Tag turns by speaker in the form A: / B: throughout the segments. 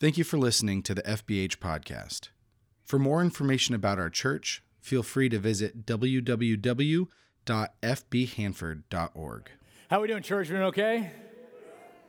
A: Thank you for listening to the FBH podcast. For more information about our church, feel free to visit www.fbhanford.org.
B: How are we doing, church? Doing okay?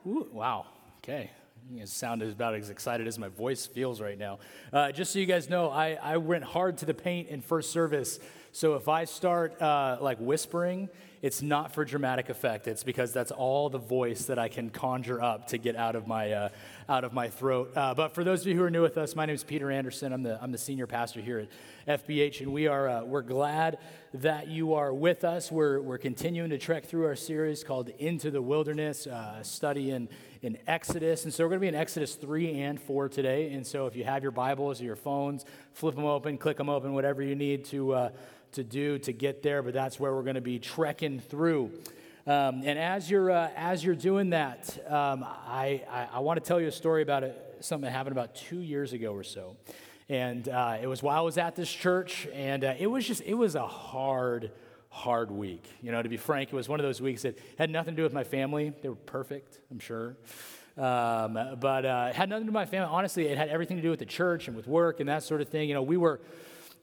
B: Ooh, wow. Okay. You sound about as excited as my voice feels right now. Uh, just so you guys know, I, I went hard to the paint in first service. So if I start uh, like whispering, it's not for dramatic effect. It's because that's all the voice that I can conjure up to get out of my, uh, out of my throat. Uh, but for those of you who are new with us, my name is Peter Anderson. I'm the, I'm the senior pastor here at FBH, and we are, uh, we're glad that you are with us. We're, we're continuing to trek through our series called Into the Wilderness, uh, study in, in Exodus. And so we're going to be in Exodus 3 and 4 today. And so if you have your Bibles or your phones, flip them open, click them open, whatever you need to, uh, to do to get there. But that's where we're going to be trekking through. Um, and as you're, uh, as you're doing that, um, I, I, I want to tell you a story about it, something that happened about two years ago or so. And uh, it was while I was at this church, and uh, it was just, it was a hard, hard week. You know, to be frank, it was one of those weeks that had nothing to do with my family. They were perfect, I'm sure. Um, but uh, it had nothing to do with my family. Honestly, it had everything to do with the church and with work and that sort of thing. You know, we were,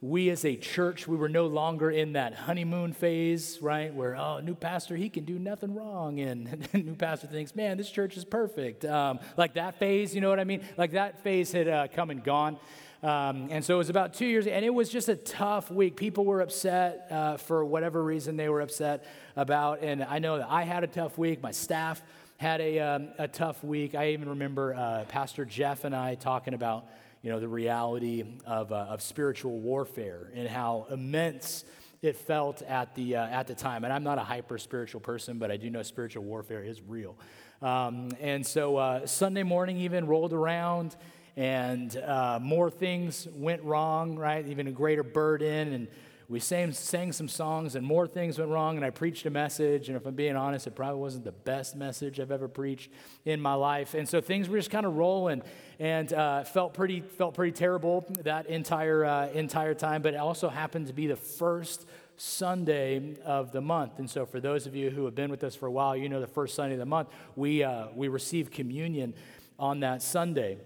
B: we as a church, we were no longer in that honeymoon phase, right? Where, oh, new pastor, he can do nothing wrong. And new pastor thinks, man, this church is perfect. Um, like that phase, you know what I mean? Like that phase had uh, come and gone. Um, and so it was about two years, and it was just a tough week. People were upset uh, for whatever reason they were upset about. And I know that I had a tough week. My staff had a, um, a tough week. I even remember uh, Pastor Jeff and I talking about you know, the reality of, uh, of spiritual warfare and how immense it felt at the, uh, at the time. And I'm not a hyper spiritual person, but I do know spiritual warfare is real. Um, and so uh, Sunday morning even rolled around and uh, more things went wrong, right? Even a greater burden. And we sang, sang some songs and more things went wrong and i preached a message and if i'm being honest it probably wasn't the best message i've ever preached in my life and so things were just kind of rolling and uh, felt pretty felt pretty terrible that entire uh, entire time but it also happened to be the first Sunday of the month. And so, for those of you who have been with us for a while, you know the first Sunday of the month, we, uh, we receive communion on that Sunday.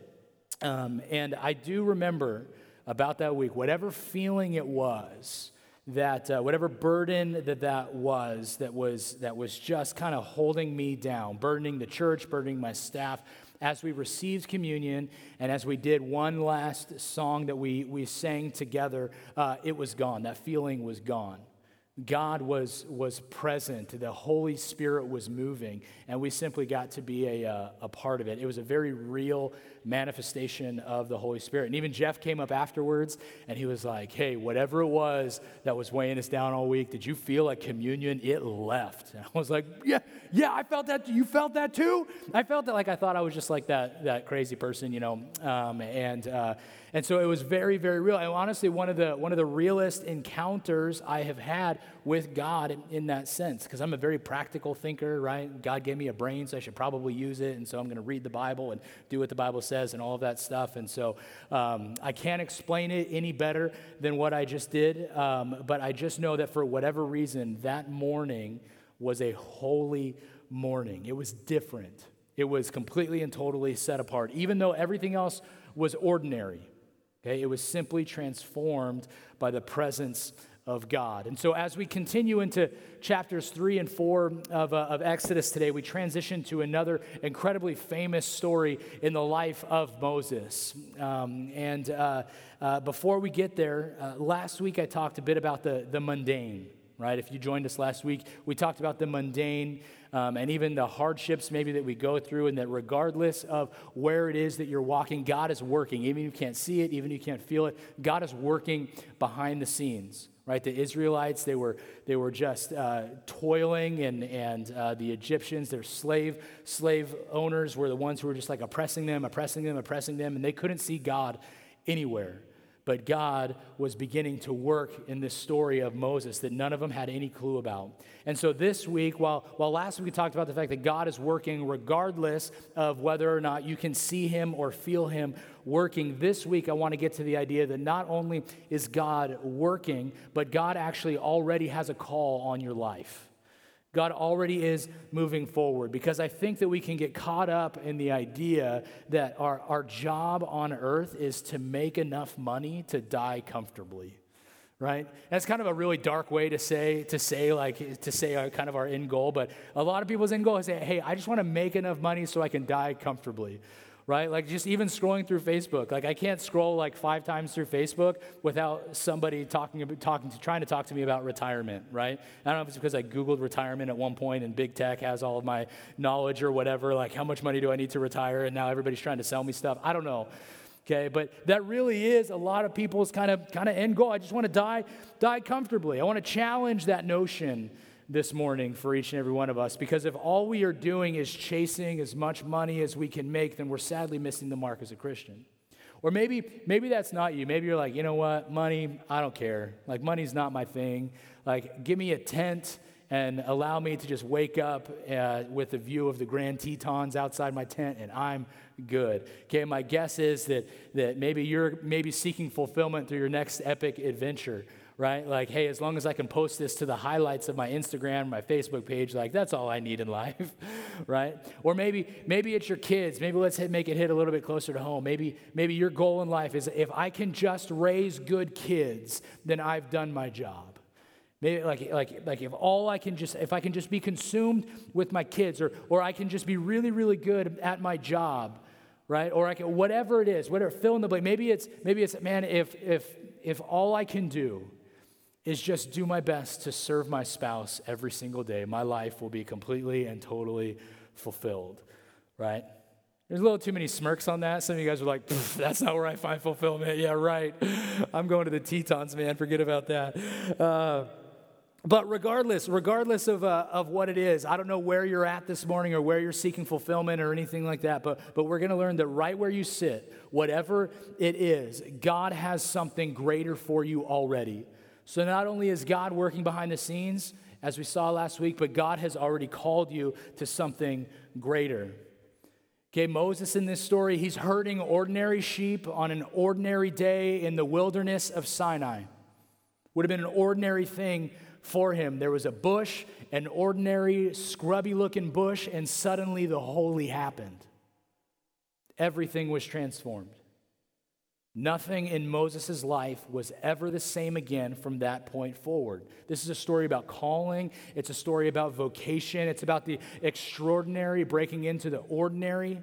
B: Um, and I do remember about that week, whatever feeling it was, that uh, whatever burden that that was that was that was just kind of holding me down burdening the church burdening my staff. As we received communion and as we did one last song that we, we sang together uh, it was gone. That feeling was gone God was, was present, the Holy Spirit was moving, and we simply got to be a, a, a, part of it. It was a very real manifestation of the Holy Spirit. And even Jeff came up afterwards and he was like, Hey, whatever it was that was weighing us down all week, did you feel like communion? It left. And I was like, Yeah, yeah, I felt that. You felt that too? I felt that like I thought I was just like that, that crazy person, you know. Um, and, uh, and so it was very, very real. And honestly, one of the, one of the realest encounters I have had with God in, in that sense, because I'm a very practical thinker, right? God gave me a brain, so I should probably use it. And so I'm going to read the Bible and do what the Bible says and all of that stuff. And so um, I can't explain it any better than what I just did. Um, but I just know that for whatever reason, that morning was a holy morning. It was different. It was completely and totally set apart, even though everything else was ordinary. Okay, it was simply transformed by the presence of God. And so, as we continue into chapters three and four of, uh, of Exodus today, we transition to another incredibly famous story in the life of Moses. Um, and uh, uh, before we get there, uh, last week I talked a bit about the, the mundane, right? If you joined us last week, we talked about the mundane um, and even the hardships maybe that we go through, and that regardless of where it is that you're walking, God is working. Even if you can't see it, even if you can't feel it, God is working behind the scenes right the israelites they were they were just uh, toiling and and uh, the egyptians their slave slave owners were the ones who were just like oppressing them oppressing them oppressing them and they couldn't see god anywhere but God was beginning to work in this story of Moses that none of them had any clue about. And so this week, while, while last week we talked about the fact that God is working regardless of whether or not you can see him or feel him working, this week I want to get to the idea that not only is God working, but God actually already has a call on your life. God already is moving forward. Because I think that we can get caught up in the idea that our, our job on earth is to make enough money to die comfortably right? That's kind of a really dark way to say to say like to say our, kind of our end goal but a lot of people's end goal is say hey i just want to make enough money so i can die comfortably right? Like just even scrolling through Facebook. Like I can't scroll like five times through Facebook without somebody talking talking to trying to talk to me about retirement, right? I don't know if it's because I googled retirement at one point and big tech has all of my knowledge or whatever, like how much money do I need to retire and now everybody's trying to sell me stuff. I don't know. Okay, but that really is a lot of people's kind of kind of end goal. I just want to die die comfortably. I want to challenge that notion this morning for each and every one of us because if all we are doing is chasing as much money as we can make, then we're sadly missing the mark as a Christian. Or maybe maybe that's not you. Maybe you're like, you know what, money, I don't care. Like money's not my thing. Like give me a tent and allow me to just wake up uh, with a view of the Grand Tetons outside my tent, and I'm good. Okay, my guess is that that maybe you're maybe seeking fulfillment through your next epic adventure right? Like, hey, as long as I can post this to the highlights of my Instagram, my Facebook page, like that's all I need in life, right? Or maybe maybe it's your kids. Maybe let's hit, make it hit a little bit closer to home. Maybe maybe your goal in life is if I can just raise good kids, then I've done my job. Maybe like, like, like if all I can just, if I can just be consumed with my kids, or, or I can just be really, really good at my job, right? Or I can, whatever it is, whatever, fill in the blank. Maybe it's, maybe it's, man, if, if, if all I can do is just do my best to serve my spouse every single day. My life will be completely and totally fulfilled, right? There's a little too many smirks on that. Some of you guys are like, that's not where I find fulfillment. Yeah, right. I'm going to the Tetons, man. Forget about that. Uh, but regardless, regardless of, uh, of what it is, I don't know where you're at this morning or where you're seeking fulfillment or anything like that, but, but we're going to learn that right where you sit, whatever it is, God has something greater for you already. So not only is God working behind the scenes, as we saw last week, but God has already called you to something greater. Okay, Moses in this story, he's herding ordinary sheep on an ordinary day in the wilderness of Sinai. Would have been an ordinary thing for him. There was a bush, an ordinary, scrubby looking bush, and suddenly the holy happened. Everything was transformed. Nothing in Moses' life was ever the same again from that point forward. This is a story about calling, it's a story about vocation, it's about the extraordinary breaking into the ordinary,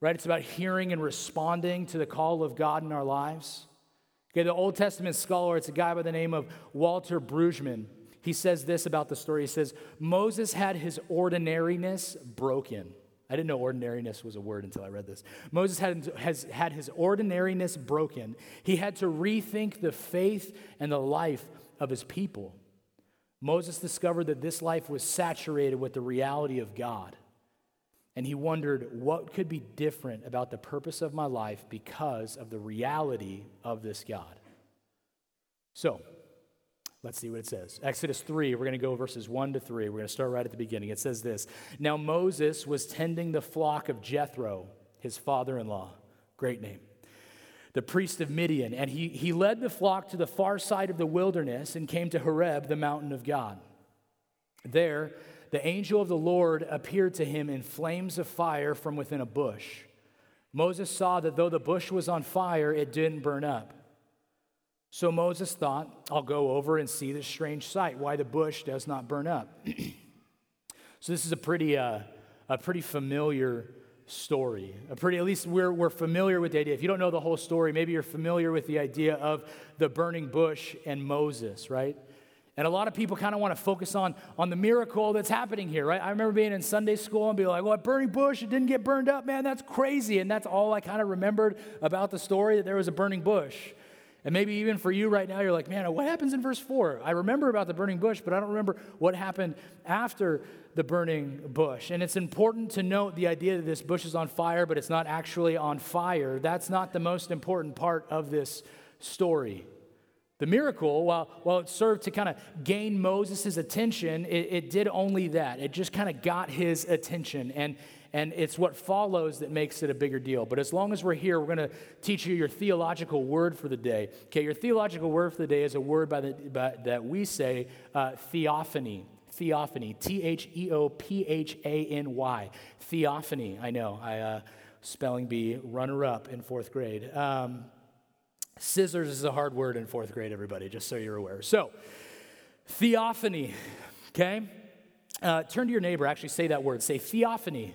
B: right? It's about hearing and responding to the call of God in our lives. Okay, the Old Testament scholar, it's a guy by the name of Walter Brueggemann. He says this about the story. He says, Moses had his ordinariness broken. I didn't know ordinariness was a word until I read this. Moses had, has had his ordinariness broken. He had to rethink the faith and the life of his people. Moses discovered that this life was saturated with the reality of God. And he wondered what could be different about the purpose of my life because of the reality of this God. So, Let's see what it says. Exodus 3, we're going to go verses 1 to 3. We're going to start right at the beginning. It says this Now Moses was tending the flock of Jethro, his father in law. Great name. The priest of Midian. And he, he led the flock to the far side of the wilderness and came to Horeb, the mountain of God. There, the angel of the Lord appeared to him in flames of fire from within a bush. Moses saw that though the bush was on fire, it didn't burn up. So Moses thought, I'll go over and see this strange sight, why the bush does not burn up. so this is a pretty, uh, a pretty familiar story. A pretty, at least we're, we're familiar with the idea. If you don't know the whole story, maybe you're familiar with the idea of the burning bush and Moses, right? And a lot of people kind of want to focus on, on the miracle that's happening here, right? I remember being in Sunday school and be like, well, what, burning bush? It didn't get burned up, man, that's crazy. And that's all I kind of remembered about the story that there was a burning bush. And maybe even for you right now, you're like, man, what happens in verse 4? I remember about the burning bush, but I don't remember what happened after the burning bush. And it's important to note the idea that this bush is on fire, but it's not actually on fire. That's not the most important part of this story. The miracle, while, while it served to kind of gain Moses' attention, it, it did only that. It just kind of got his attention. And and it's what follows that makes it a bigger deal. But as long as we're here, we're going to teach you your theological word for the day. Okay, your theological word for the day is a word by the, by, that we say uh, theophany. Theophany, T H E O P H A N Y. Theophany, I know. I uh, spelling bee runner up in fourth grade. Um, scissors is a hard word in fourth grade, everybody, just so you're aware. So, theophany, okay? Uh, turn to your neighbor, actually say that word. Say theophany.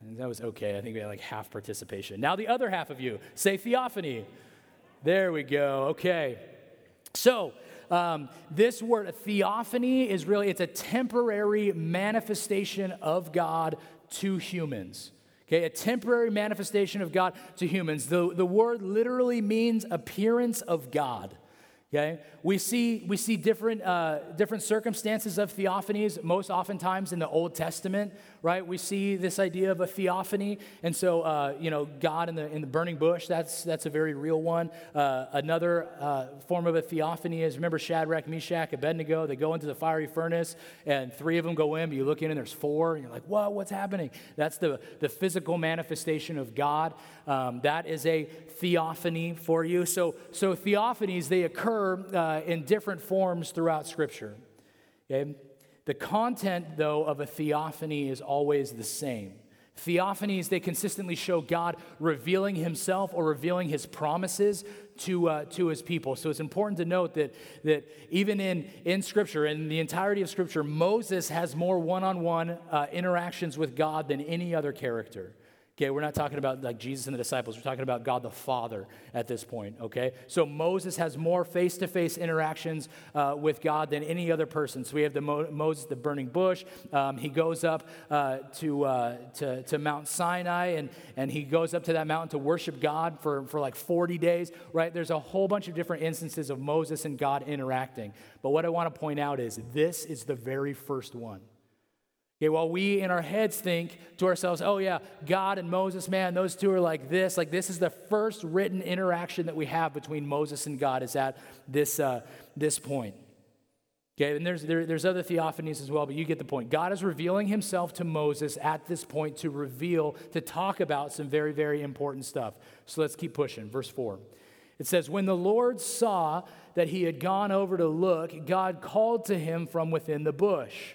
B: And that was okay. I think we had like half participation. Now, the other half of you, say theophany. There we go. Okay. So, um, this word theophany is really it's a temporary manifestation of god to humans okay a temporary manifestation of god to humans the, the word literally means appearance of god Okay, we see we see different uh, different circumstances of theophanies. Most oftentimes in the Old Testament, right? We see this idea of a theophany, and so uh, you know God in the in the burning bush. That's that's a very real one. Uh, another uh, form of a theophany is remember Shadrach, Meshach, Abednego. They go into the fiery furnace, and three of them go in. But you look in, and there's four, and you're like, "Whoa, what's happening?" That's the the physical manifestation of God. Um, that is a theophany for you. So, so theophanies, they occur uh, in different forms throughout Scripture. Okay? The content, though, of a theophany is always the same. Theophanies, they consistently show God revealing himself or revealing his promises to, uh, to his people. So it's important to note that, that even in, in Scripture, in the entirety of Scripture, Moses has more one on one interactions with God than any other character. Okay, we're not talking about like Jesus and the disciples. We're talking about God the Father at this point. Okay, so Moses has more face-to-face interactions uh, with God than any other person. So we have the Mo- Moses, the burning bush. Um, he goes up uh, to, uh, to to Mount Sinai and and he goes up to that mountain to worship God for for like 40 days. Right? There's a whole bunch of different instances of Moses and God interacting. But what I want to point out is this is the very first one. Okay, while we in our heads think to ourselves, oh yeah, God and Moses, man, those two are like this. Like this is the first written interaction that we have between Moses and God is at this, uh, this point. Okay, and there's, there, there's other theophanies as well, but you get the point. God is revealing himself to Moses at this point to reveal, to talk about some very, very important stuff. So let's keep pushing. Verse 4. It says, When the Lord saw that he had gone over to look, God called to him from within the bush.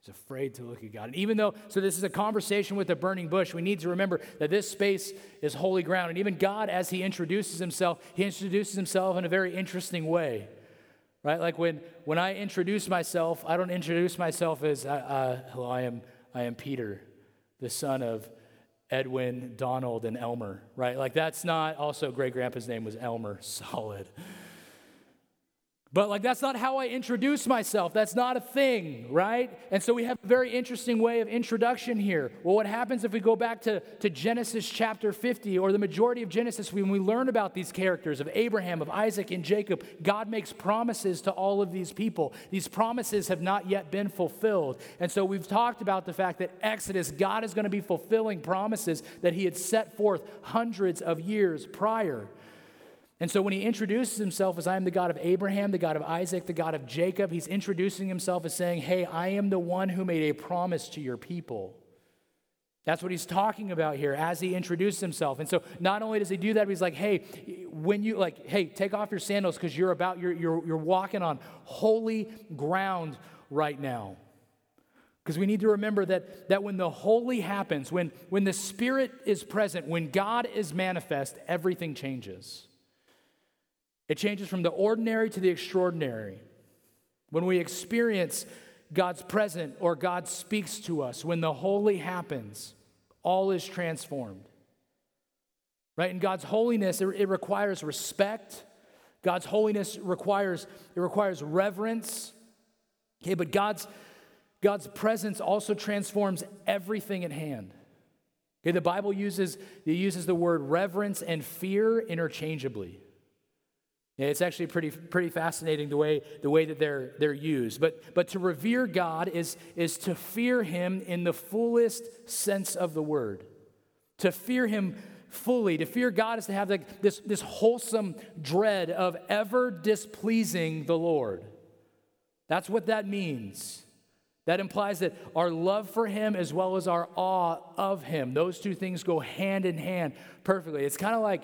B: He's afraid to look at God. And even though, so this is a conversation with a burning bush, we need to remember that this space is holy ground. And even God, as he introduces himself, he introduces himself in a very interesting way. Right? Like when, when I introduce myself, I don't introduce myself as, uh, uh, hello, I am, I am Peter, the son of Edwin, Donald, and Elmer. Right? Like that's not, also, great grandpa's name was Elmer. Solid. But, like, that's not how I introduce myself. That's not a thing, right? And so we have a very interesting way of introduction here. Well, what happens if we go back to, to Genesis chapter 50 or the majority of Genesis when we learn about these characters of Abraham, of Isaac, and Jacob? God makes promises to all of these people. These promises have not yet been fulfilled. And so we've talked about the fact that Exodus, God is going to be fulfilling promises that He had set forth hundreds of years prior. And so when he introduces himself as I am the God of Abraham, the God of Isaac, the God of Jacob, he's introducing himself as saying, Hey, I am the one who made a promise to your people. That's what he's talking about here as he introduces himself. And so not only does he do that, he's like, hey, when you like, hey, take off your sandals because you're about, you're, you're, you're walking on holy ground right now. Because we need to remember that, that when the holy happens, when, when the Spirit is present, when God is manifest, everything changes. It changes from the ordinary to the extraordinary. When we experience God's present or God speaks to us, when the holy happens, all is transformed. Right? And God's holiness, it, it requires respect. God's holiness requires, it requires reverence. Okay, but God's God's presence also transforms everything at hand. Okay, the Bible uses, it uses the word reverence and fear interchangeably. It's actually pretty, pretty fascinating the way, the way that they're, they're used. But, but to revere God is, is to fear Him in the fullest sense of the word. To fear him fully, to fear God is to have this, this wholesome dread of ever displeasing the Lord. That's what that means. That implies that our love for him as well as our awe of him, those two things go hand in hand perfectly. It's kind of like,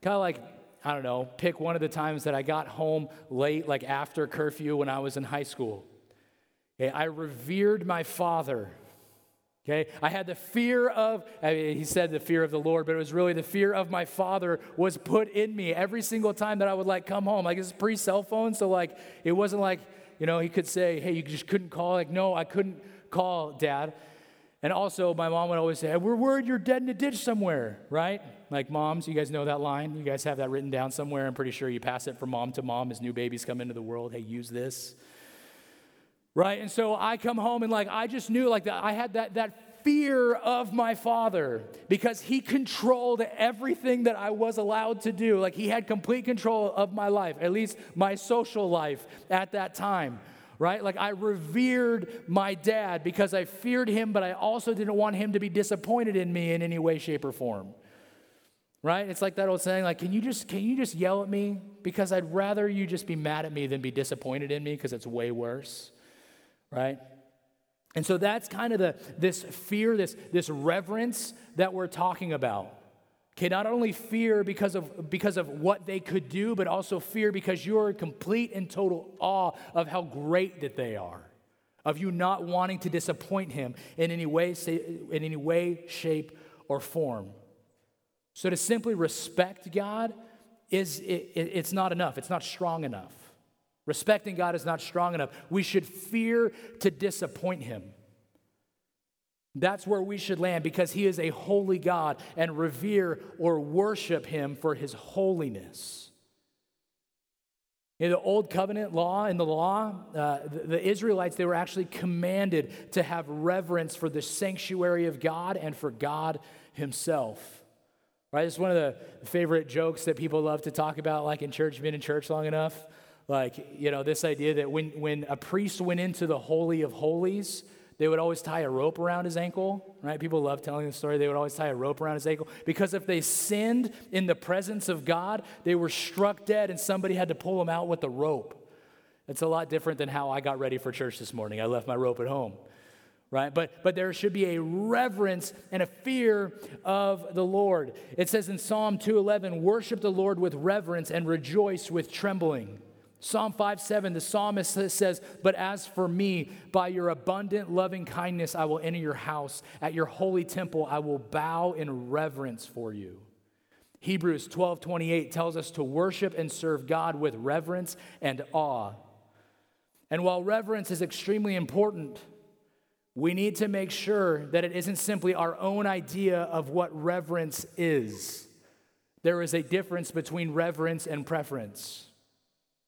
B: kind of like, I don't know, pick one of the times that I got home late, like after curfew when I was in high school. Okay, I revered my father. Okay, I had the fear of, I mean, he said the fear of the Lord, but it was really the fear of my father was put in me every single time that I would like come home. Like it's pre cell phone, so like it wasn't like, you know, he could say, hey, you just couldn't call. Like, no, I couldn't call dad. And also, my mom would always say, We're worried you're dead in a ditch somewhere, right? Like moms, you guys know that line? You guys have that written down somewhere. I'm pretty sure you pass it from mom to mom as new babies come into the world. Hey, use this. Right? And so I come home and like I just knew like that I had that that fear of my father because he controlled everything that I was allowed to do. Like he had complete control of my life, at least my social life at that time. Right? Like I revered my dad because I feared him, but I also didn't want him to be disappointed in me in any way, shape, or form. Right? It's like that old saying, like, can you just can you just yell at me? Because I'd rather you just be mad at me than be disappointed in me because it's way worse. Right? And so that's kind of the, this fear, this, this reverence that we're talking about. Okay, not only fear because of, because of what they could do, but also fear because you're in complete and total awe of how great that they are, of you not wanting to disappoint him in any way, say in any way, shape, or form. So to simply respect God is it, it's not enough. It's not strong enough. Respecting God is not strong enough. We should fear to disappoint Him. That's where we should land because He is a holy God and revere or worship Him for His holiness. In the Old Covenant law, in the law, uh, the, the Israelites, they were actually commanded to have reverence for the sanctuary of God and for God Himself. Right? It's one of the favorite jokes that people love to talk about, like in church, been in church long enough. Like, you know, this idea that when, when a priest went into the Holy of Holies, they would always tie a rope around his ankle, right? People love telling the story. They would always tie a rope around his ankle because if they sinned in the presence of God, they were struck dead and somebody had to pull them out with the rope. It's a lot different than how I got ready for church this morning. I left my rope at home, right? But, but there should be a reverence and a fear of the Lord. It says in Psalm 2:11, "Worship the Lord with reverence and rejoice with trembling." Psalm 5 7, the psalmist says, But as for me, by your abundant loving kindness, I will enter your house. At your holy temple, I will bow in reverence for you. Hebrews 12 28 tells us to worship and serve God with reverence and awe. And while reverence is extremely important, we need to make sure that it isn't simply our own idea of what reverence is. There is a difference between reverence and preference.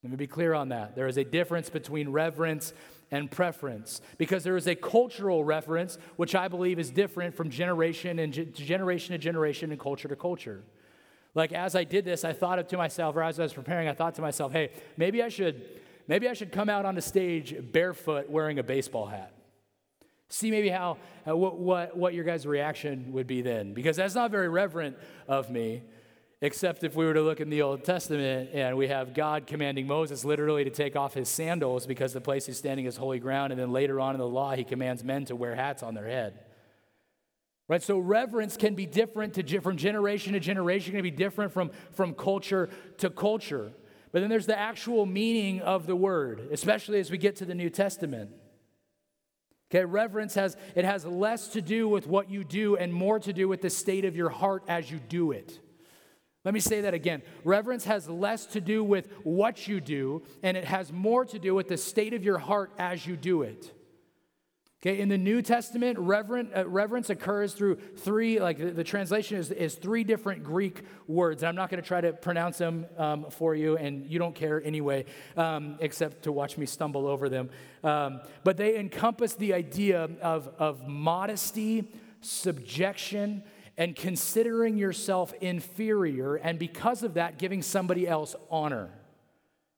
B: Let me be clear on that. There is a difference between reverence and preference because there is a cultural reference, which I believe is different from generation and ge- generation to generation and culture to culture. Like as I did this, I thought to myself, or as I was preparing, I thought to myself, hey, maybe I should, maybe I should come out on the stage barefoot wearing a baseball hat. See maybe how, uh, what, what, what your guys' reaction would be then, because that's not very reverent of me. Except if we were to look in the Old Testament and we have God commanding Moses literally to take off his sandals because the place he's standing is holy ground. And then later on in the law, he commands men to wear hats on their head. Right? So reverence can be different to, from generation to generation, it can be different from, from culture to culture. But then there's the actual meaning of the word, especially as we get to the New Testament. Okay, reverence has it has less to do with what you do and more to do with the state of your heart as you do it. Let me say that again. Reverence has less to do with what you do, and it has more to do with the state of your heart as you do it. Okay, in the New Testament, reverent, uh, reverence occurs through three, like the, the, translation is, is three different Greek words. And I'm not going to try to pronounce them um, for you, and you don't care anyway, um, except to watch me stumble over them. Um, but they encompass the idea of, of modesty, subjection, and considering yourself inferior, and because of that, giving somebody else honor.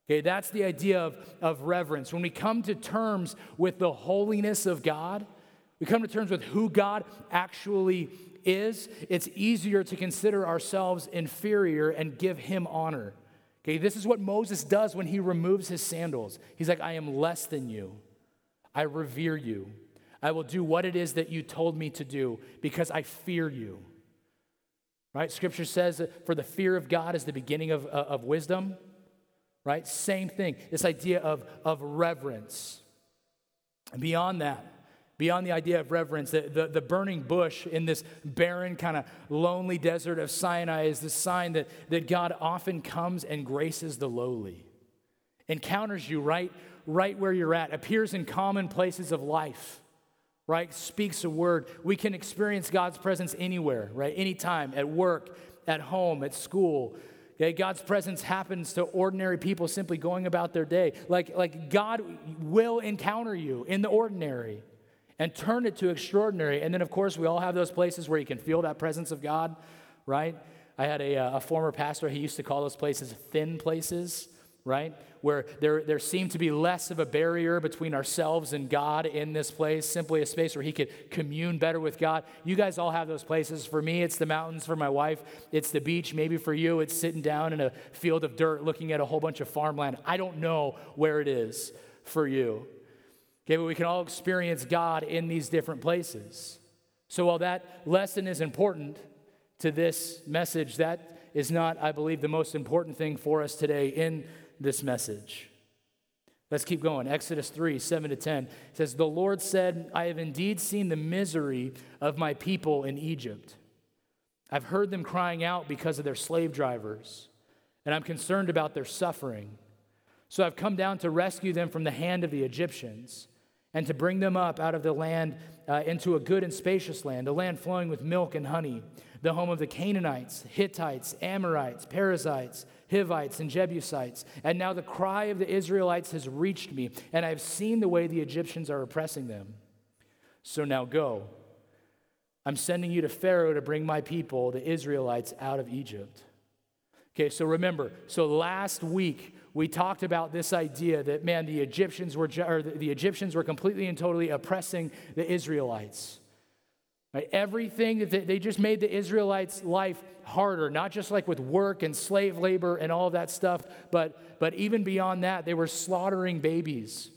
B: Okay, that's the idea of, of reverence. When we come to terms with the holiness of God, we come to terms with who God actually is, it's easier to consider ourselves inferior and give him honor. Okay, this is what Moses does when he removes his sandals. He's like, I am less than you. I revere you. I will do what it is that you told me to do because I fear you. Right? Scripture says for the fear of God is the beginning of, uh, of wisdom. Right? Same thing. This idea of, of reverence. And beyond that, beyond the idea of reverence, the, the, the burning bush in this barren, kind of lonely desert of Sinai is the sign that, that God often comes and graces the lowly, encounters you right, right where you're at, appears in common places of life, right? Speaks a word. We can experience God's presence anywhere, right? Anytime, at work, at home, at school. Okay, God's presence happens to ordinary people simply going about their day. Like, like God will encounter you in the ordinary and turn it to extraordinary. And then, of course, we all have those places where you can feel that presence of God, right? I had a, uh, a former pastor, he used to call those places thin places, right? Where there, there seemed to be less of a barrier between ourselves and God in this place, simply a space where he could commune better with God. You guys all have those places. For me, it's the mountains. For my wife, it's the beach. Maybe for you, it's sitting down in a field of dirt looking at a whole bunch of farmland. I don't know where it is for you. Okay, but we can all experience God in these different places. So while that lesson is important to this message, that is not, I believe, the most important thing for us today in this message. Let's keep going. Exodus 3 7 to 10 says, The Lord said, I have indeed seen the misery of my people in Egypt. I've heard them crying out because of their slave drivers, and I'm concerned about their suffering. So I've come down to rescue them from the hand of the Egyptians and to bring them up out of the land uh, into a good and spacious land, a land flowing with milk and honey, the home of the Canaanites, Hittites, Amorites, Perizzites, Hivites, and Jebusites. And now the cry of the Israelites has reached me, and I have seen the way the Egyptians are oppressing them. So now go. I'm sending you to Pharaoh to bring my people, the Israelites, out of Egypt. Okay, so remember, so last week we talked about this idea that, man, the Egyptians were, or the Egyptians were completely and totally oppressing the Israelites. Right? Everything that they, just made the Israelites' life harder, not just like with work and slave labor and all that stuff, but, but even beyond that, they were slaughtering babies.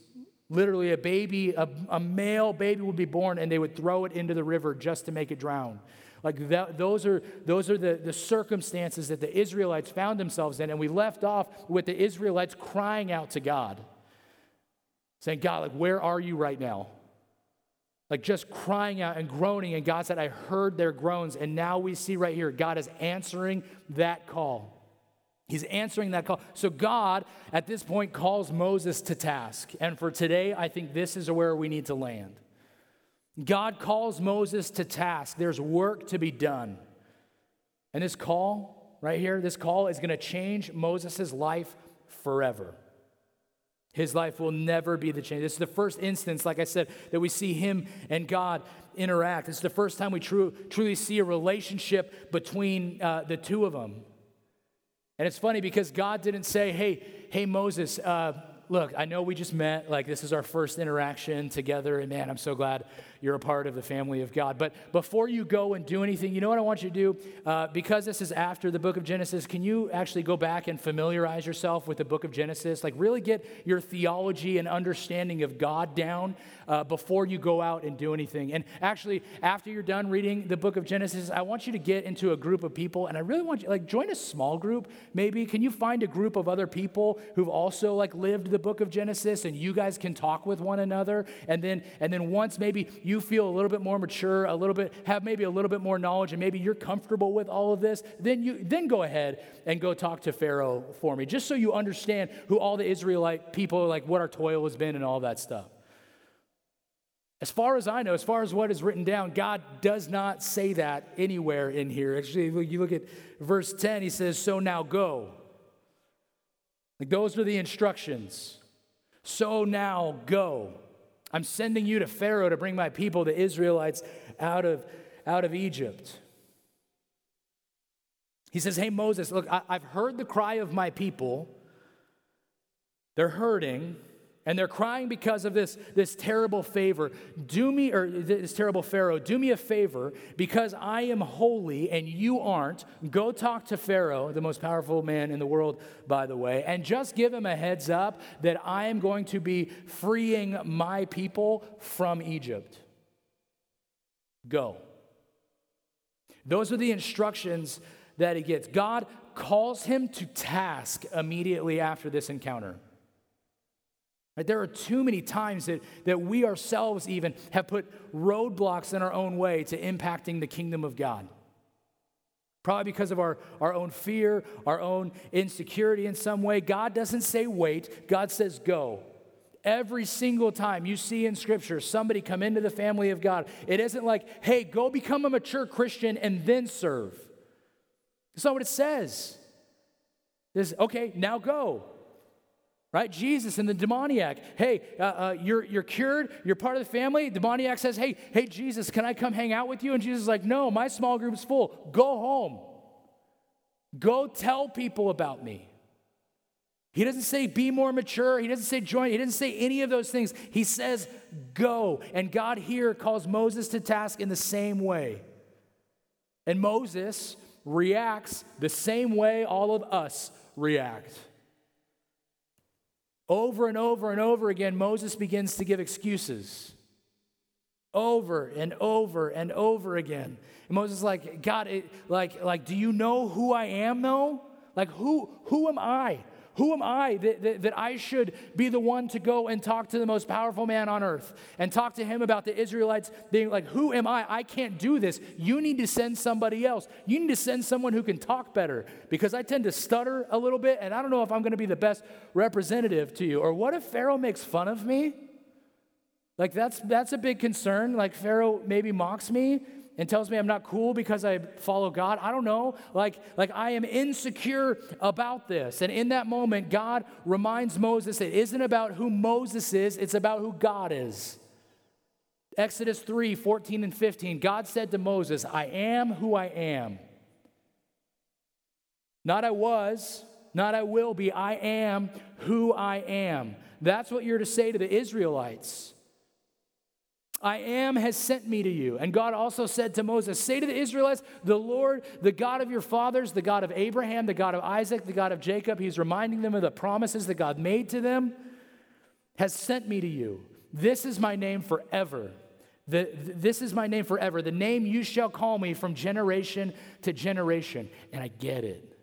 B: Literally, a baby, a, a male baby would be born, and they would throw it into the river just to make it drown. Like that, those are, those are the, the circumstances that the Israelites found themselves in. And we left off with the Israelites crying out to God, saying, God, like, where are you right now? Like just crying out and groaning. And God said, I heard their groans. And now we see right here, God is answering that call. He's answering that call. So God, at this point, calls Moses to task. And for today, I think this is where we need to land. God calls Moses to task. There's work to be done. And this call, right here, this call is going to change Moses' life forever. His life will never be the change. This is the first instance, like I said, that we see him and God interact. Is the first time we true, truly see a relationship between uh, the two of them. And it's funny because God didn't say, hey, hey, Moses, uh, look, I know we just met. Like, this is our first interaction together. And man, I'm so glad you're a part of the family of God. But before you go and do anything, you know what I want you to do? Uh, because this is after the book of Genesis, can you actually go back and familiarize yourself with the book of Genesis? Like, really get your theology and understanding of God down uh, before you go out and do anything. And actually, after you're done reading the book of Genesis, I want you to get into a group of people, and I really want you, like, join a small group, maybe. Can you find a group of other people who've also, like, lived the book of Genesis, and you guys can talk with one another? And then, and then once maybe you feel a little bit more mature, a little bit, have maybe a little bit more knowledge, and maybe you're comfortable with all of this, then you, then go ahead and go talk to Pharaoh for me, just so you understand who all the Israelite people, like, what our toil has been and all that stuff. As far as I know, as far as what is written down, God does not say that anywhere in here. Actually, you look at verse 10, he says, So now go. Like those are the instructions. So now go. I'm sending you to Pharaoh to bring my people, the Israelites, out of, out of Egypt. He says, Hey, Moses, look, I, I've heard the cry of my people. They're hurting And they're crying because of this, this terrible favor. Do me, or this terrible Pharaoh, do me a favor because I am holy and you aren't. Go talk to Pharaoh, the most powerful man in the world, by the way, and just give him a heads up that I am going to be freeing my people from Egypt. Go. Those are the instructions that he gets. God calls him to task immediately after this encounter. Right? There are too many times that, that we ourselves even have put roadblocks in our own way to impacting the kingdom of God. Probably because of our, our own fear, our own insecurity in some way. God doesn't say wait, God says go. Every single time you see in Scripture somebody come into the family of God, it isn't like, hey, go become a mature Christian and then serve. That's not what it says. This, okay, now go right? Jesus and the demoniac. Hey, uh, uh, you're, you're cured. You're part of the family. Demoniac says, hey, hey, Jesus, can I come hang out with you? And Jesus is like, no, my small group's full. Go home. Go tell people about me. He doesn't say be more mature. He doesn't say join. He doesn't say any of those things. He says go. And God here calls Moses to task in the same way. And Moses reacts the same way all of us react. Over and over and over again, Moses begins to give excuses. Over and over and over again. And Moses like, God, it, like, like, do you know who I am though? Like, who, who am I? Who am I that, that, that, I should be the one to go and talk to the most powerful man on earth and talk to him about the Israelites being like, Who am I? I can't do this. You need to send somebody else. You need to send someone who can talk better because I tend to stutter a little bit and I don't know if I'm going to be the best representative to you. Or what if Pharaoh makes fun of me? Like, that's, that's a big concern. Like, Pharaoh maybe mocks me and tells me I'm not cool because I follow God. I don't know. Like, like I am insecure about this. And in that moment, God reminds Moses it isn't about who Moses is, it's about who God is. Exodus 3 14 and 15. God said to Moses, I am who I am. Not I was, not I will be. I am who I am. That's what you're to say to the Israelites. I am has sent me to you. And God also said to Moses, Say to the Israelites, the Lord, the God of your fathers, the God of Abraham, the God of Isaac, the God of Jacob, he's reminding them of the promises that God made to them, has sent me to you. This is my name forever. The, this is my name forever. The name you shall call me from generation to generation. And I get it.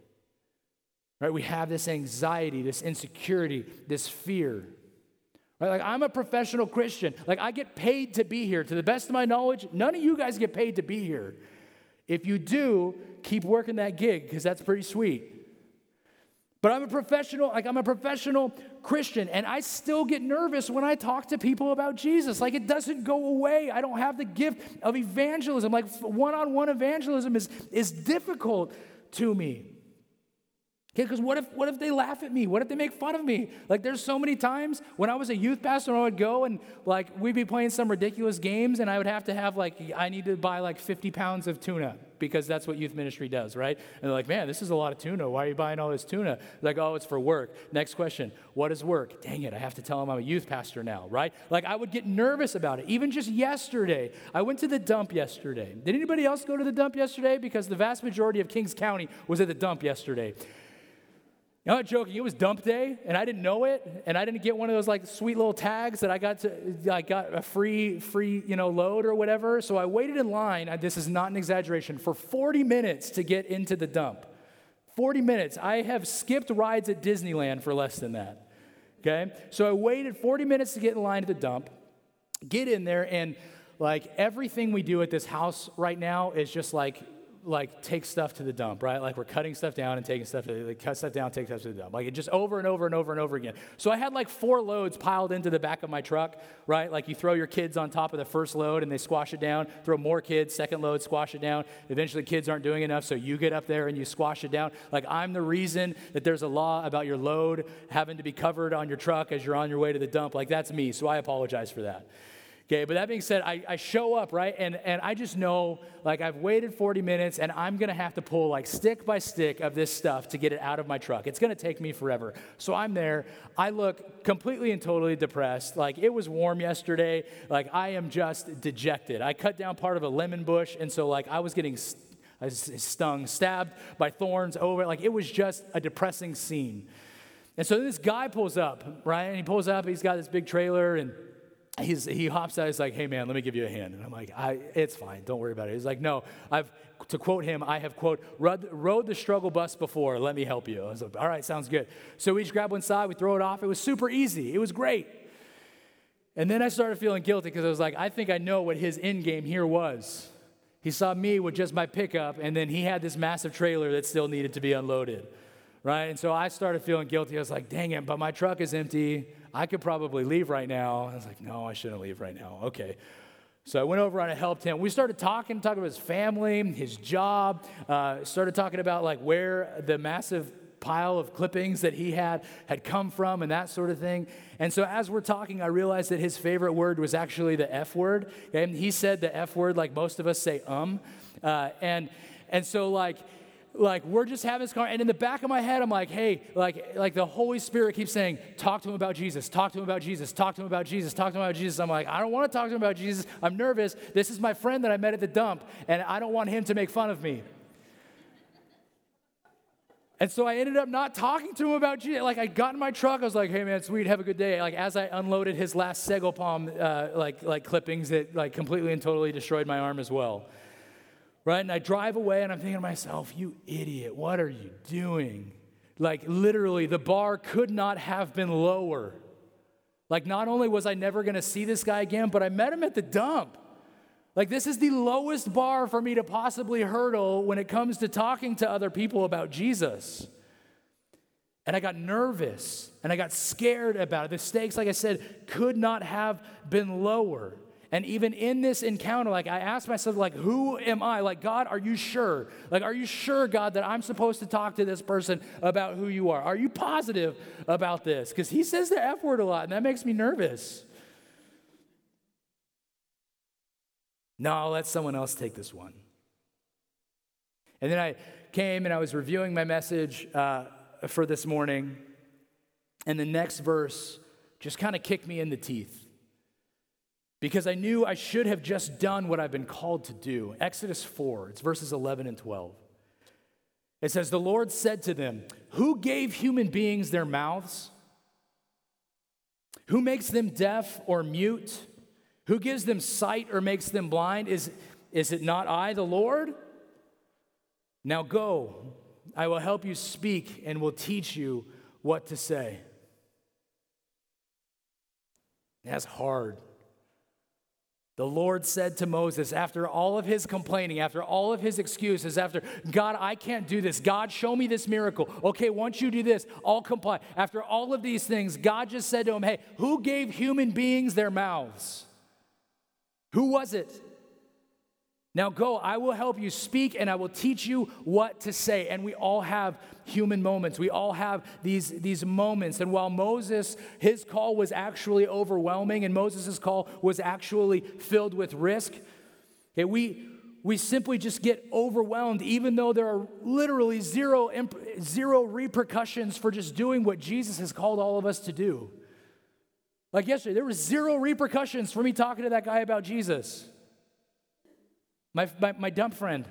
B: Right? We have this anxiety, this insecurity, this fear. Like, I'm a professional Christian. Like, I get paid to be here. To the best of my knowledge, none of you guys get paid to be here. If you do, keep working that gig because that's pretty sweet. But I'm a professional, like, I'm a professional Christian, and I still get nervous when I talk to people about Jesus. Like, it doesn't go away. I don't have the gift of evangelism. Like, one on one evangelism is, is difficult to me. Okay, because what if what if they laugh at me? What if they make fun of me? Like there's so many times when I was a youth pastor, I would go and like we'd be playing some ridiculous games, and I would have to have like I need to buy like 50 pounds of tuna because that's what youth ministry does, right? And they're like, man, this is a lot of tuna. Why are you buying all this tuna? Like, oh, it's for work. Next question, what is work? Dang it, I have to tell them I'm a youth pastor now, right? Like I would get nervous about it. Even just yesterday, I went to the dump yesterday. Did anybody else go to the dump yesterday? Because the vast majority of Kings County was at the dump yesterday. I'm not joking. It was dump day, and I didn't know it, and I didn't get one of those like sweet little tags that I got to. I got a free, free, you know, load or whatever. So I waited in line. This is not an exaggeration for 40 minutes to get into the dump. 40 minutes. I have skipped rides at Disneyland for less than that. Okay, so I waited 40 minutes to get in line at the dump. Get in there, and like everything we do at this house right now is just like like take stuff to the dump, right? Like we're cutting stuff down and taking stuff to like cut stuff down, take stuff to the dump. Like it just over and over and over and over again. So I had like four loads piled into the back of my truck, right? Like you throw your kids on top of the first load and they squash it down, throw more kids, second load, squash it down. Eventually kids aren't doing enough, so you get up there and you squash it down. Like I'm the reason that there's a law about your load having to be covered on your truck as you're on your way to the dump. Like that's me, so I apologize for that. Okay, but that being said, I, I show up, right? And, and I just know, like, I've waited 40 minutes and I'm gonna have to pull, like, stick by stick of this stuff to get it out of my truck. It's gonna take me forever. So I'm there. I look completely and totally depressed. Like, it was warm yesterday. Like, I am just dejected. I cut down part of a lemon bush, and so, like, I was getting stung, stabbed by thorns over. Like, it was just a depressing scene. And so this guy pulls up, right? And he pulls up, he's got this big trailer, and he's, he hops out. He's like, hey, man, let me give you a hand. And I'm like, it's fine. Don't worry about it. He's like, no, I've, to quote him, I have, quote, rode, rode the struggle bus before. Let me help you. I was like, all right, sounds good. So we just grab one side, we throw it off. It was super easy. It was great. And then I started feeling guilty because I was like, I think I know what his end game here was. He saw me with just my pickup, and then he had this massive trailer that still needed to be unloaded. Right? And so I started feeling guilty. I was like, dang it, but my truck is empty. I could probably leave right now. I was like, no, I shouldn't leave right now. Okay. So I went over and I helped him. We started talking, talking about his family, his job, uh, started talking about like where the massive pile of clippings that he had had come from and that sort of thing. And so as we're talking, I realized that his favorite word was actually the F word. And he said the F word like most of us say um. Uh, and and so like like we're just having this car and in the back of my head i'm like hey like like the holy spirit keeps saying talk to him about jesus talk to him about jesus talk to him about jesus talk to him about jesus. I'm like i don't want to talk to him about jesus. I'm nervous. This is my friend that i met at the dump and i don't want him to make fun of me. And so I ended up not talking to him about Jesus. Like I got in my truck, I was like, "Hey man, sweet, have a good day." Like as I unloaded his last Sago Palm uh, like like clippings that like completely and totally destroyed my arm as well right? And I drive away and I'm thinking to myself, you idiot, what are you doing? Like, literally, the bar could not have been lower. Like, not only was I never gonna see this guy again, but I met him at the dump. Like, this is the lowest bar for me to possibly hurdle when it comes to talking to other people about Jesus. And I got nervous and I got scared about it. The stakes, like I said, could not have been lower. And even in this encounter, like I asked myself, like, who am I? Like, God, are you sure? Like, are you sure, God, that I'm supposed to talk to this person about who you are? Are you positive about this? Because he says the F word a lot, and that makes me nervous. No, I'll let someone else take this one. And then I came and I was reviewing my message uh, for this morning, and the next verse just kind of kicked me in the teeth because I knew I should have just done what I've been called to do. Exodus 4, it's verses 11 and 12. It says, The Lord said to them, Who gave human beings their mouths? Who makes them deaf or mute? Who gives them sight or makes them blind? Is, is it not I, the Lord? Now go, I will help you speak and will teach you what to say. That's hard. The Lord said to Moses, after all of his complaining, after all of his excuses, after, God, I can't do this. God, show me this miracle. Okay, once you do this, I'll comply. After all of these things, God just said to him, Hey, who gave human beings their mouths? Who was it? Now go, I will help you speak and I will teach you what to say. And we all have human moments. We all have these, these moments. And while Moses, his call was actually overwhelming and Moses' call was actually filled with risk, okay, we, we simply just get overwhelmed, even though there are literally zero, zero repercussions for just doing what Jesus has called all of us to do. Like yesterday, there were zero repercussions for me talking to that guy about Jesus my, my, my dump friend.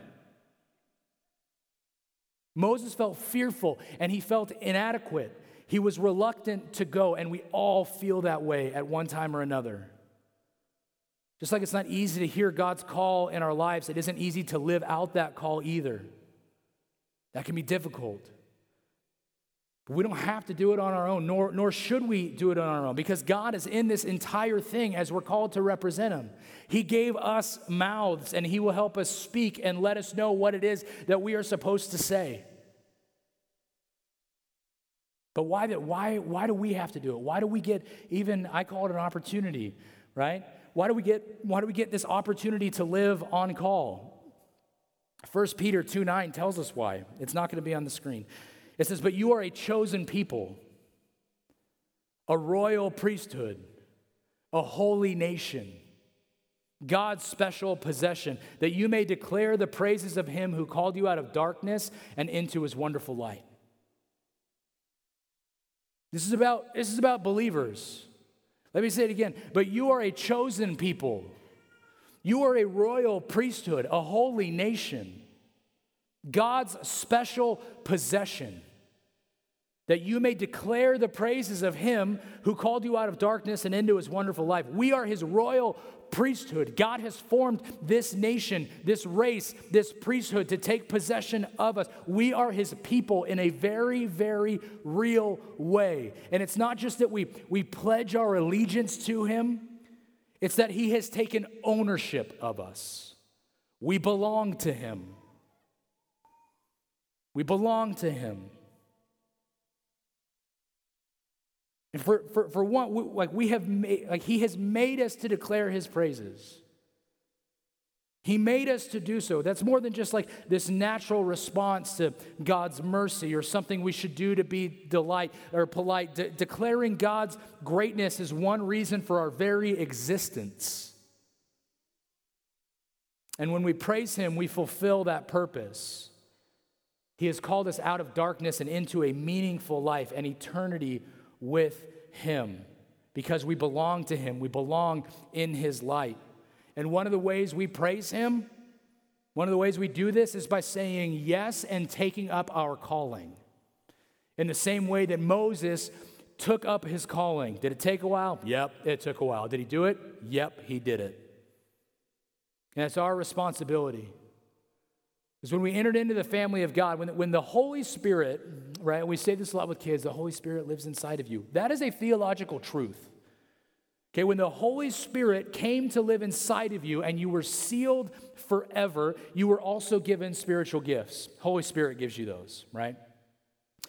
B: Moses felt fearful and he felt inadequate. He was reluctant to go, and we all feel that way at one time or another. Just like it's not easy to hear God's call in our lives, it isn't easy to live out that call either. That can be difficult. But we don't have to do it on our own, nor, nor should we do it on our own, because God is in this entire thing as we're called to represent Him. He gave us mouths, and He will help us speak and let us know what it is that we are supposed to say. But why, why, why do we have to do it? Why do we get even, I call it an opportunity, right? Why do we get, why do we get this opportunity to live on call? 1 Peter 2 9 tells us why. It's not going to be on the screen. It says, But you are a chosen people, a royal priesthood, a holy nation, God's special possession, that you may declare the praises of him who called you out of darkness and into his wonderful light. This is about, this is about believers. Let me say it again. But you are a chosen people. You are a royal priesthood, a holy nation, God's special possession that you may declare the praises of him who called you out of darkness and into his wonderful life. We are his royal priesthood. God has formed this nation, this race, this priesthood to take possession of us. We are his people in a very, very real way. And it's not just that we, we pledge our allegiance to him, it's that he has taken ownership of us. We belong to him. We belong to him. And for, for, for one, we, like we have made, like he has made us to declare his praises. He made us to do so. That's more than just like this natural response to God's mercy or something we should do to be delight or polite. De- declaring God's greatness is one reason for our very existence. And when we praise him, we fulfill that purpose. He has called us out of darkness and into a meaningful life and eternity with Him because we belong to Him. We belong in His light. And one of the ways we praise Him, one of the ways we do this is by saying yes and taking up our calling. In the same way that Moses took up his calling. Did it take a while? Yep, it took a while. Did he do it? Yep, he did it. And it's our responsibility is when we entered into the family of God, when, when the Holy Spirit, right, we say this a lot with kids, the Holy Spirit lives inside of you. That is a theological truth. Okay, when the Holy Spirit came to live inside of you and you were sealed forever, you were also given spiritual gifts. Holy Spirit gives you those, right?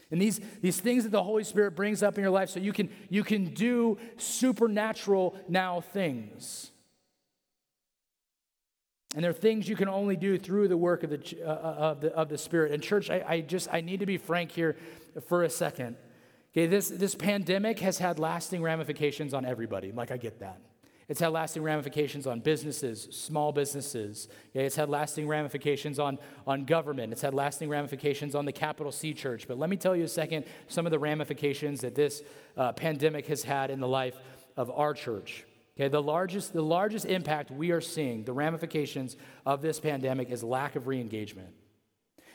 B: And these, these things that the Holy Spirit brings up in your life so you can, you can do supernatural now things. And there are things you can only do through the work of the, uh, uh, of the, of the Spirit. And, church, I, I just I need to be frank here for a second. Okay, this, this pandemic has had lasting ramifications on everybody. Like, I get that. It's had lasting ramifications on businesses, small businesses. Okay, it's had lasting ramifications on, on government. It's had lasting ramifications on the capital C church. But let me tell you a second some of the ramifications that this uh, pandemic has had in the life of our church. Okay, the largest, the largest impact we are seeing, the ramifications of this pandemic, is lack of re engagement.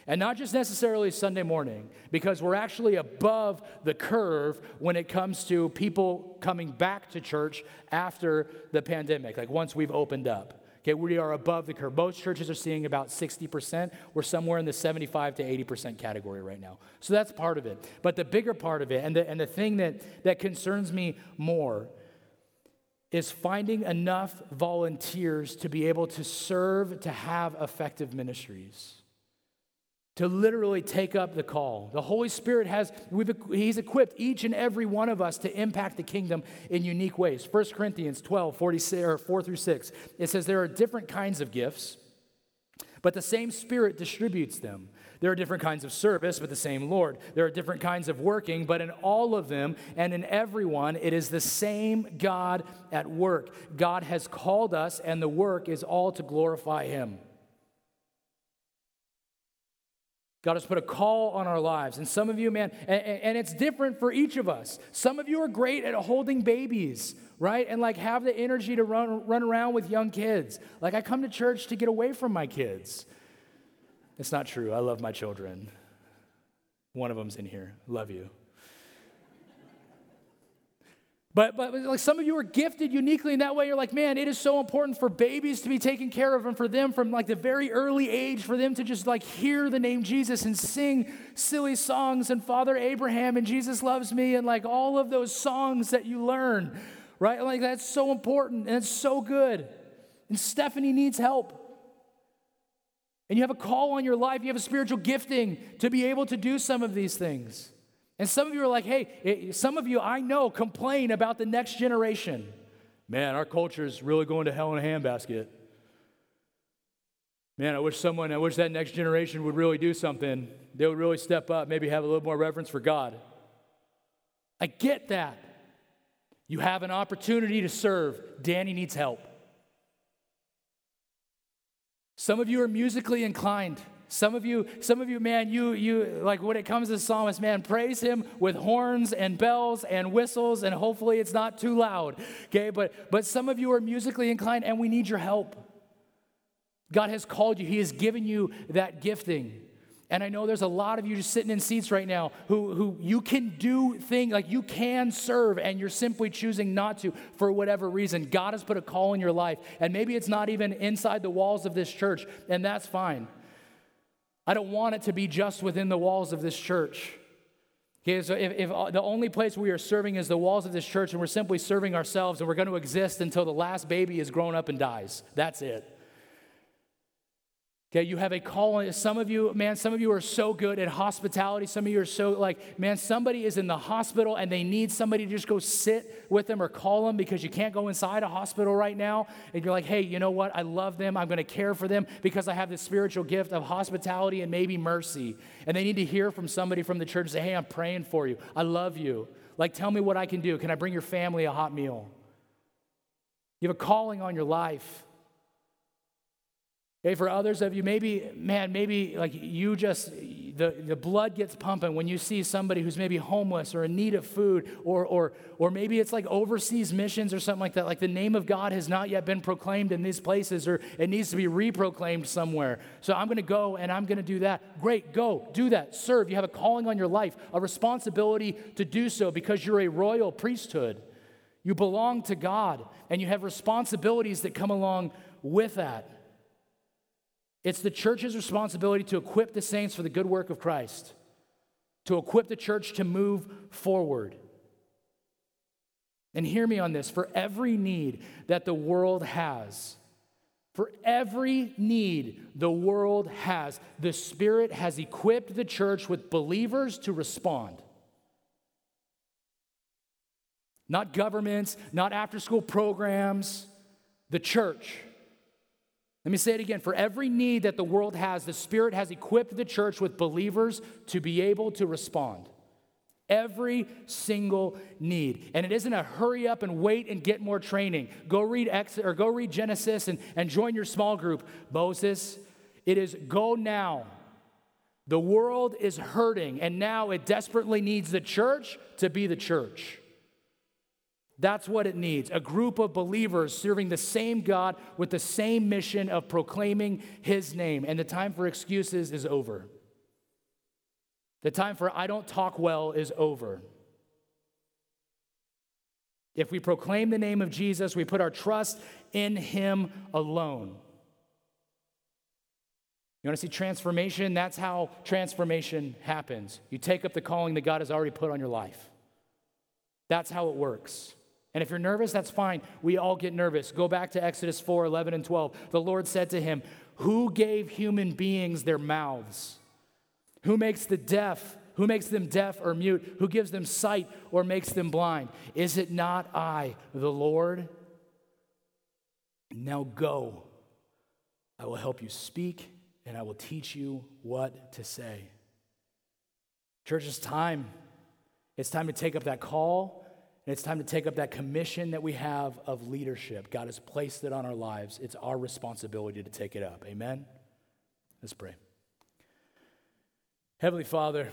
B: And not just necessarily Sunday morning, because we're actually above the curve when it comes to people coming back to church after the pandemic, like once we've opened up. Okay, we are above the curve. Most churches are seeing about 60%. We're somewhere in the 75 to 80% category right now. So that's part of it. But the bigger part of it, and the, and the thing that, that concerns me more, is finding enough volunteers to be able to serve, to have effective ministries, to literally take up the call. The Holy Spirit has, He's equipped each and every one of us to impact the kingdom in unique ways. 1 Corinthians 12, 46, or 4 through 6, it says there are different kinds of gifts, but the same Spirit distributes them. There are different kinds of service, but the same Lord. There are different kinds of working, but in all of them and in everyone, it is the same God at work. God has called us, and the work is all to glorify Him. God has put a call on our lives. And some of you, man, and, and, it's different for each of us. Some of you are great at holding babies, right? And like have the energy to run, run around with young kids. Like I come to church to get away from my kids. It's not true. I love my children. One of them's in here. Love you. But, but like some of you are gifted uniquely in that way. You're like, man, it is so important for babies to be taken care of and for them from like the very early age, for them to just like hear the name Jesus and sing silly songs and Father Abraham and Jesus loves me and like all of those songs that you learn, right? Like that's so important and it's so good. And Stephanie needs help. And you have a call on your life, you have a spiritual gifting to be able to do some of these things. And some of you are like, hey, eh, some of you I know complain about the next generation. Man, our culture is really going to hell in a handbasket. Man, I wish someone, I wish that next generation would really do something. They would really step up, maybe have a little more reverence for God. I get that. You have an opportunity to serve. Danny needs help. Some of you are musically inclined. Some of you, some of you, man, you, you, like when it comes to the psalmist, man, praise him with horns and bells and whistles, and hopefully it's not too loud. Okay, but but some of you are musically inclined and we need your help. God has called you, He has given you that gifting. And I know there's a lot of you just sitting in seats right now who, who you can do things, like you can serve, and you're simply choosing not to for whatever reason. God has put a call in your life, and maybe it's not even inside the walls of this church, and that's fine. I don't want it to be just within the walls of this church. Okay, so if, if uh, the only place we are serving is the walls of this church and we're simply serving ourselves and we're going to exist until the last baby is grown up and dies, that's it. Okay, you have a calling. Some of you, man, some of you are so good at hospitality. Some of you are so like, man, somebody is in the hospital and they need somebody to just go sit with them or call them because you can't go inside a hospital right now. And you're like, hey, you know what? I love them. I'm going to care for them because I have this spiritual gift of hospitality and maybe mercy. And they need to hear from somebody from the church say, hey, I'm praying for you. I love you. Like, tell me what I can do. Can I bring your family a hot meal? You have a calling on your life. Okay, for others of you, maybe, man, maybe like you just, the, the blood gets pumping when you see somebody who's maybe homeless or in need of food, or, or, or maybe it's like overseas missions or something like that. Like the name of God has not yet been proclaimed in these places, or it needs to be reproclaimed somewhere. So I'm going to go and I'm going to do that. Great, go, do that, serve. You have a calling on your life, a responsibility to do so because you're a royal priesthood. You belong to God, and you have responsibilities that come along with that. It's the church's responsibility to equip the saints for the good work of Christ, to equip the church to move forward. And hear me on this for every need that the world has, for every need the world has, the Spirit has equipped the church with believers to respond. Not governments, not after school programs, the church. Let me say it again. For every need that the world has, the Spirit has equipped the church with believers to be able to respond. Every single need. And it isn't a hurry up and wait and get more training. Go read Ex- or go read Genesis and, and join your small group. Moses, it is go now. The world is hurting, and now it desperately needs the church to be the church. That's what it needs a group of believers serving the same God with the same mission of proclaiming his name. And the time for excuses is over. The time for I don't talk well is over. If we proclaim the name of Jesus, we put our trust in him alone. You want to see transformation? That's how transformation happens. You take up the calling that God has already put on your life. That's how it works. And if you're nervous, that's fine. We all get nervous. Go back to Exodus 4 11 and 12. The Lord said to him, Who gave human beings their mouths? Who makes the deaf? Who makes them deaf or mute? Who gives them sight or makes them blind? Is it not I, the Lord? Now go. I will help you speak and I will teach you what to say. Church, it's time. It's time to take up that call and it's time to take up that commission that we have of leadership. God has placed it on our lives. It's our responsibility to take it up. Amen? Let's pray. Heavenly Father,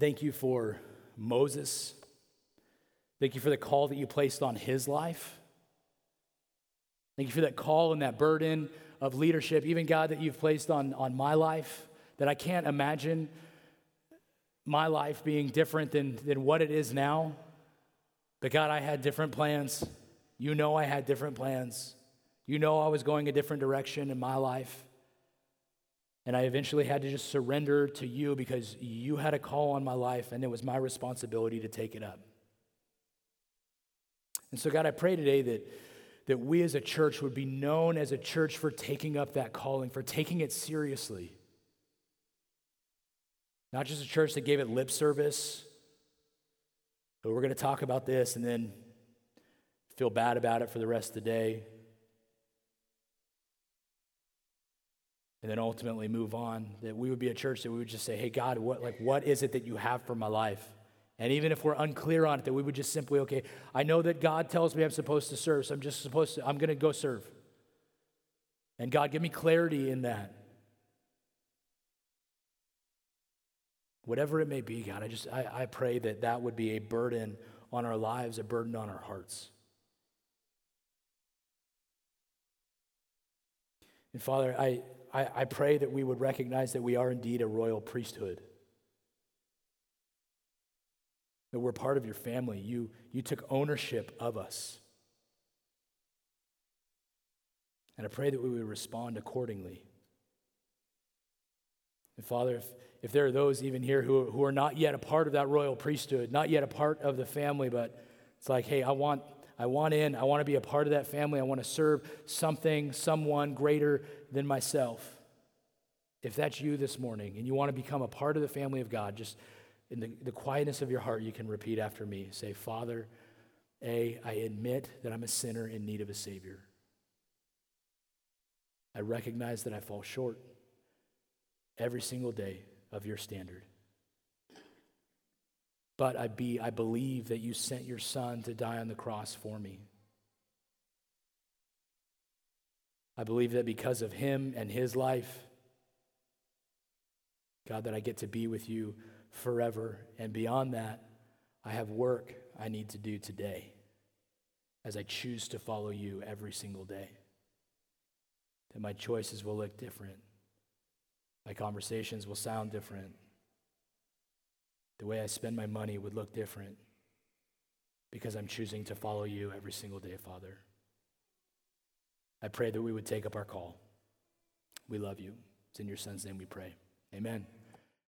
B: thank you for Moses. Thank you for the call that you placed on his life. Thank you for that call and that burden of leadership, even God, that you've placed on, on my life, that I can't imagine my life being different than, than what it is now. But God, I had different plans. You know I had different plans. You know I was going a different direction in my life. And I eventually had to just surrender to you because you had a call on my life and it was my responsibility to take it up. And so, God, I pray today that, that we as a church would be known as a church for taking up that calling, for taking it seriously. Not just a church that gave it lip service, but we're going to talk about this and then feel bad about it for the rest of the day. And then ultimately move on. That we would be a church that we would just say, hey, God, what, like, what is it that you have for my life? And even if we're unclear on it, that we would just simply, okay, I know that God tells me I'm supposed to serve, so I'm just supposed to, I'm going to go serve. And God, give me clarity in that. Whatever it may be, God, I just I, I pray that that would be a burden on our lives, a burden on our hearts. And Father, I, I, I pray that we would recognize that we are indeed a royal priesthood. That we're part of your family. You, you took ownership of us. And I pray that we would respond accordingly. And Father, if, if there are those even here who, who are not yet a part of that royal priesthood, not yet a part of the family, but it's like, hey, I want, I want in, I want to be a part of that family, I want to serve something, someone greater than myself. If that's you this morning and you want to become a part of the family of God, just in the, the quietness of your heart, you can repeat after me. Say, Father, A, I admit that I'm a sinner in need of a Savior. I recognize that I fall short every single day of your standard. But I, be, I believe that you sent your son to die on the cross for me. I believe that because of him and his life, God, that I get to be with you forever. And beyond that, I have work I need to do today as I choose to follow you every single day that my choices will look different. My conversations will sound different. The way I spend my money would look different because I'm choosing to follow you every single day, Father. I pray that we would take up our call. We love you. It's in your son's name we pray. Amen.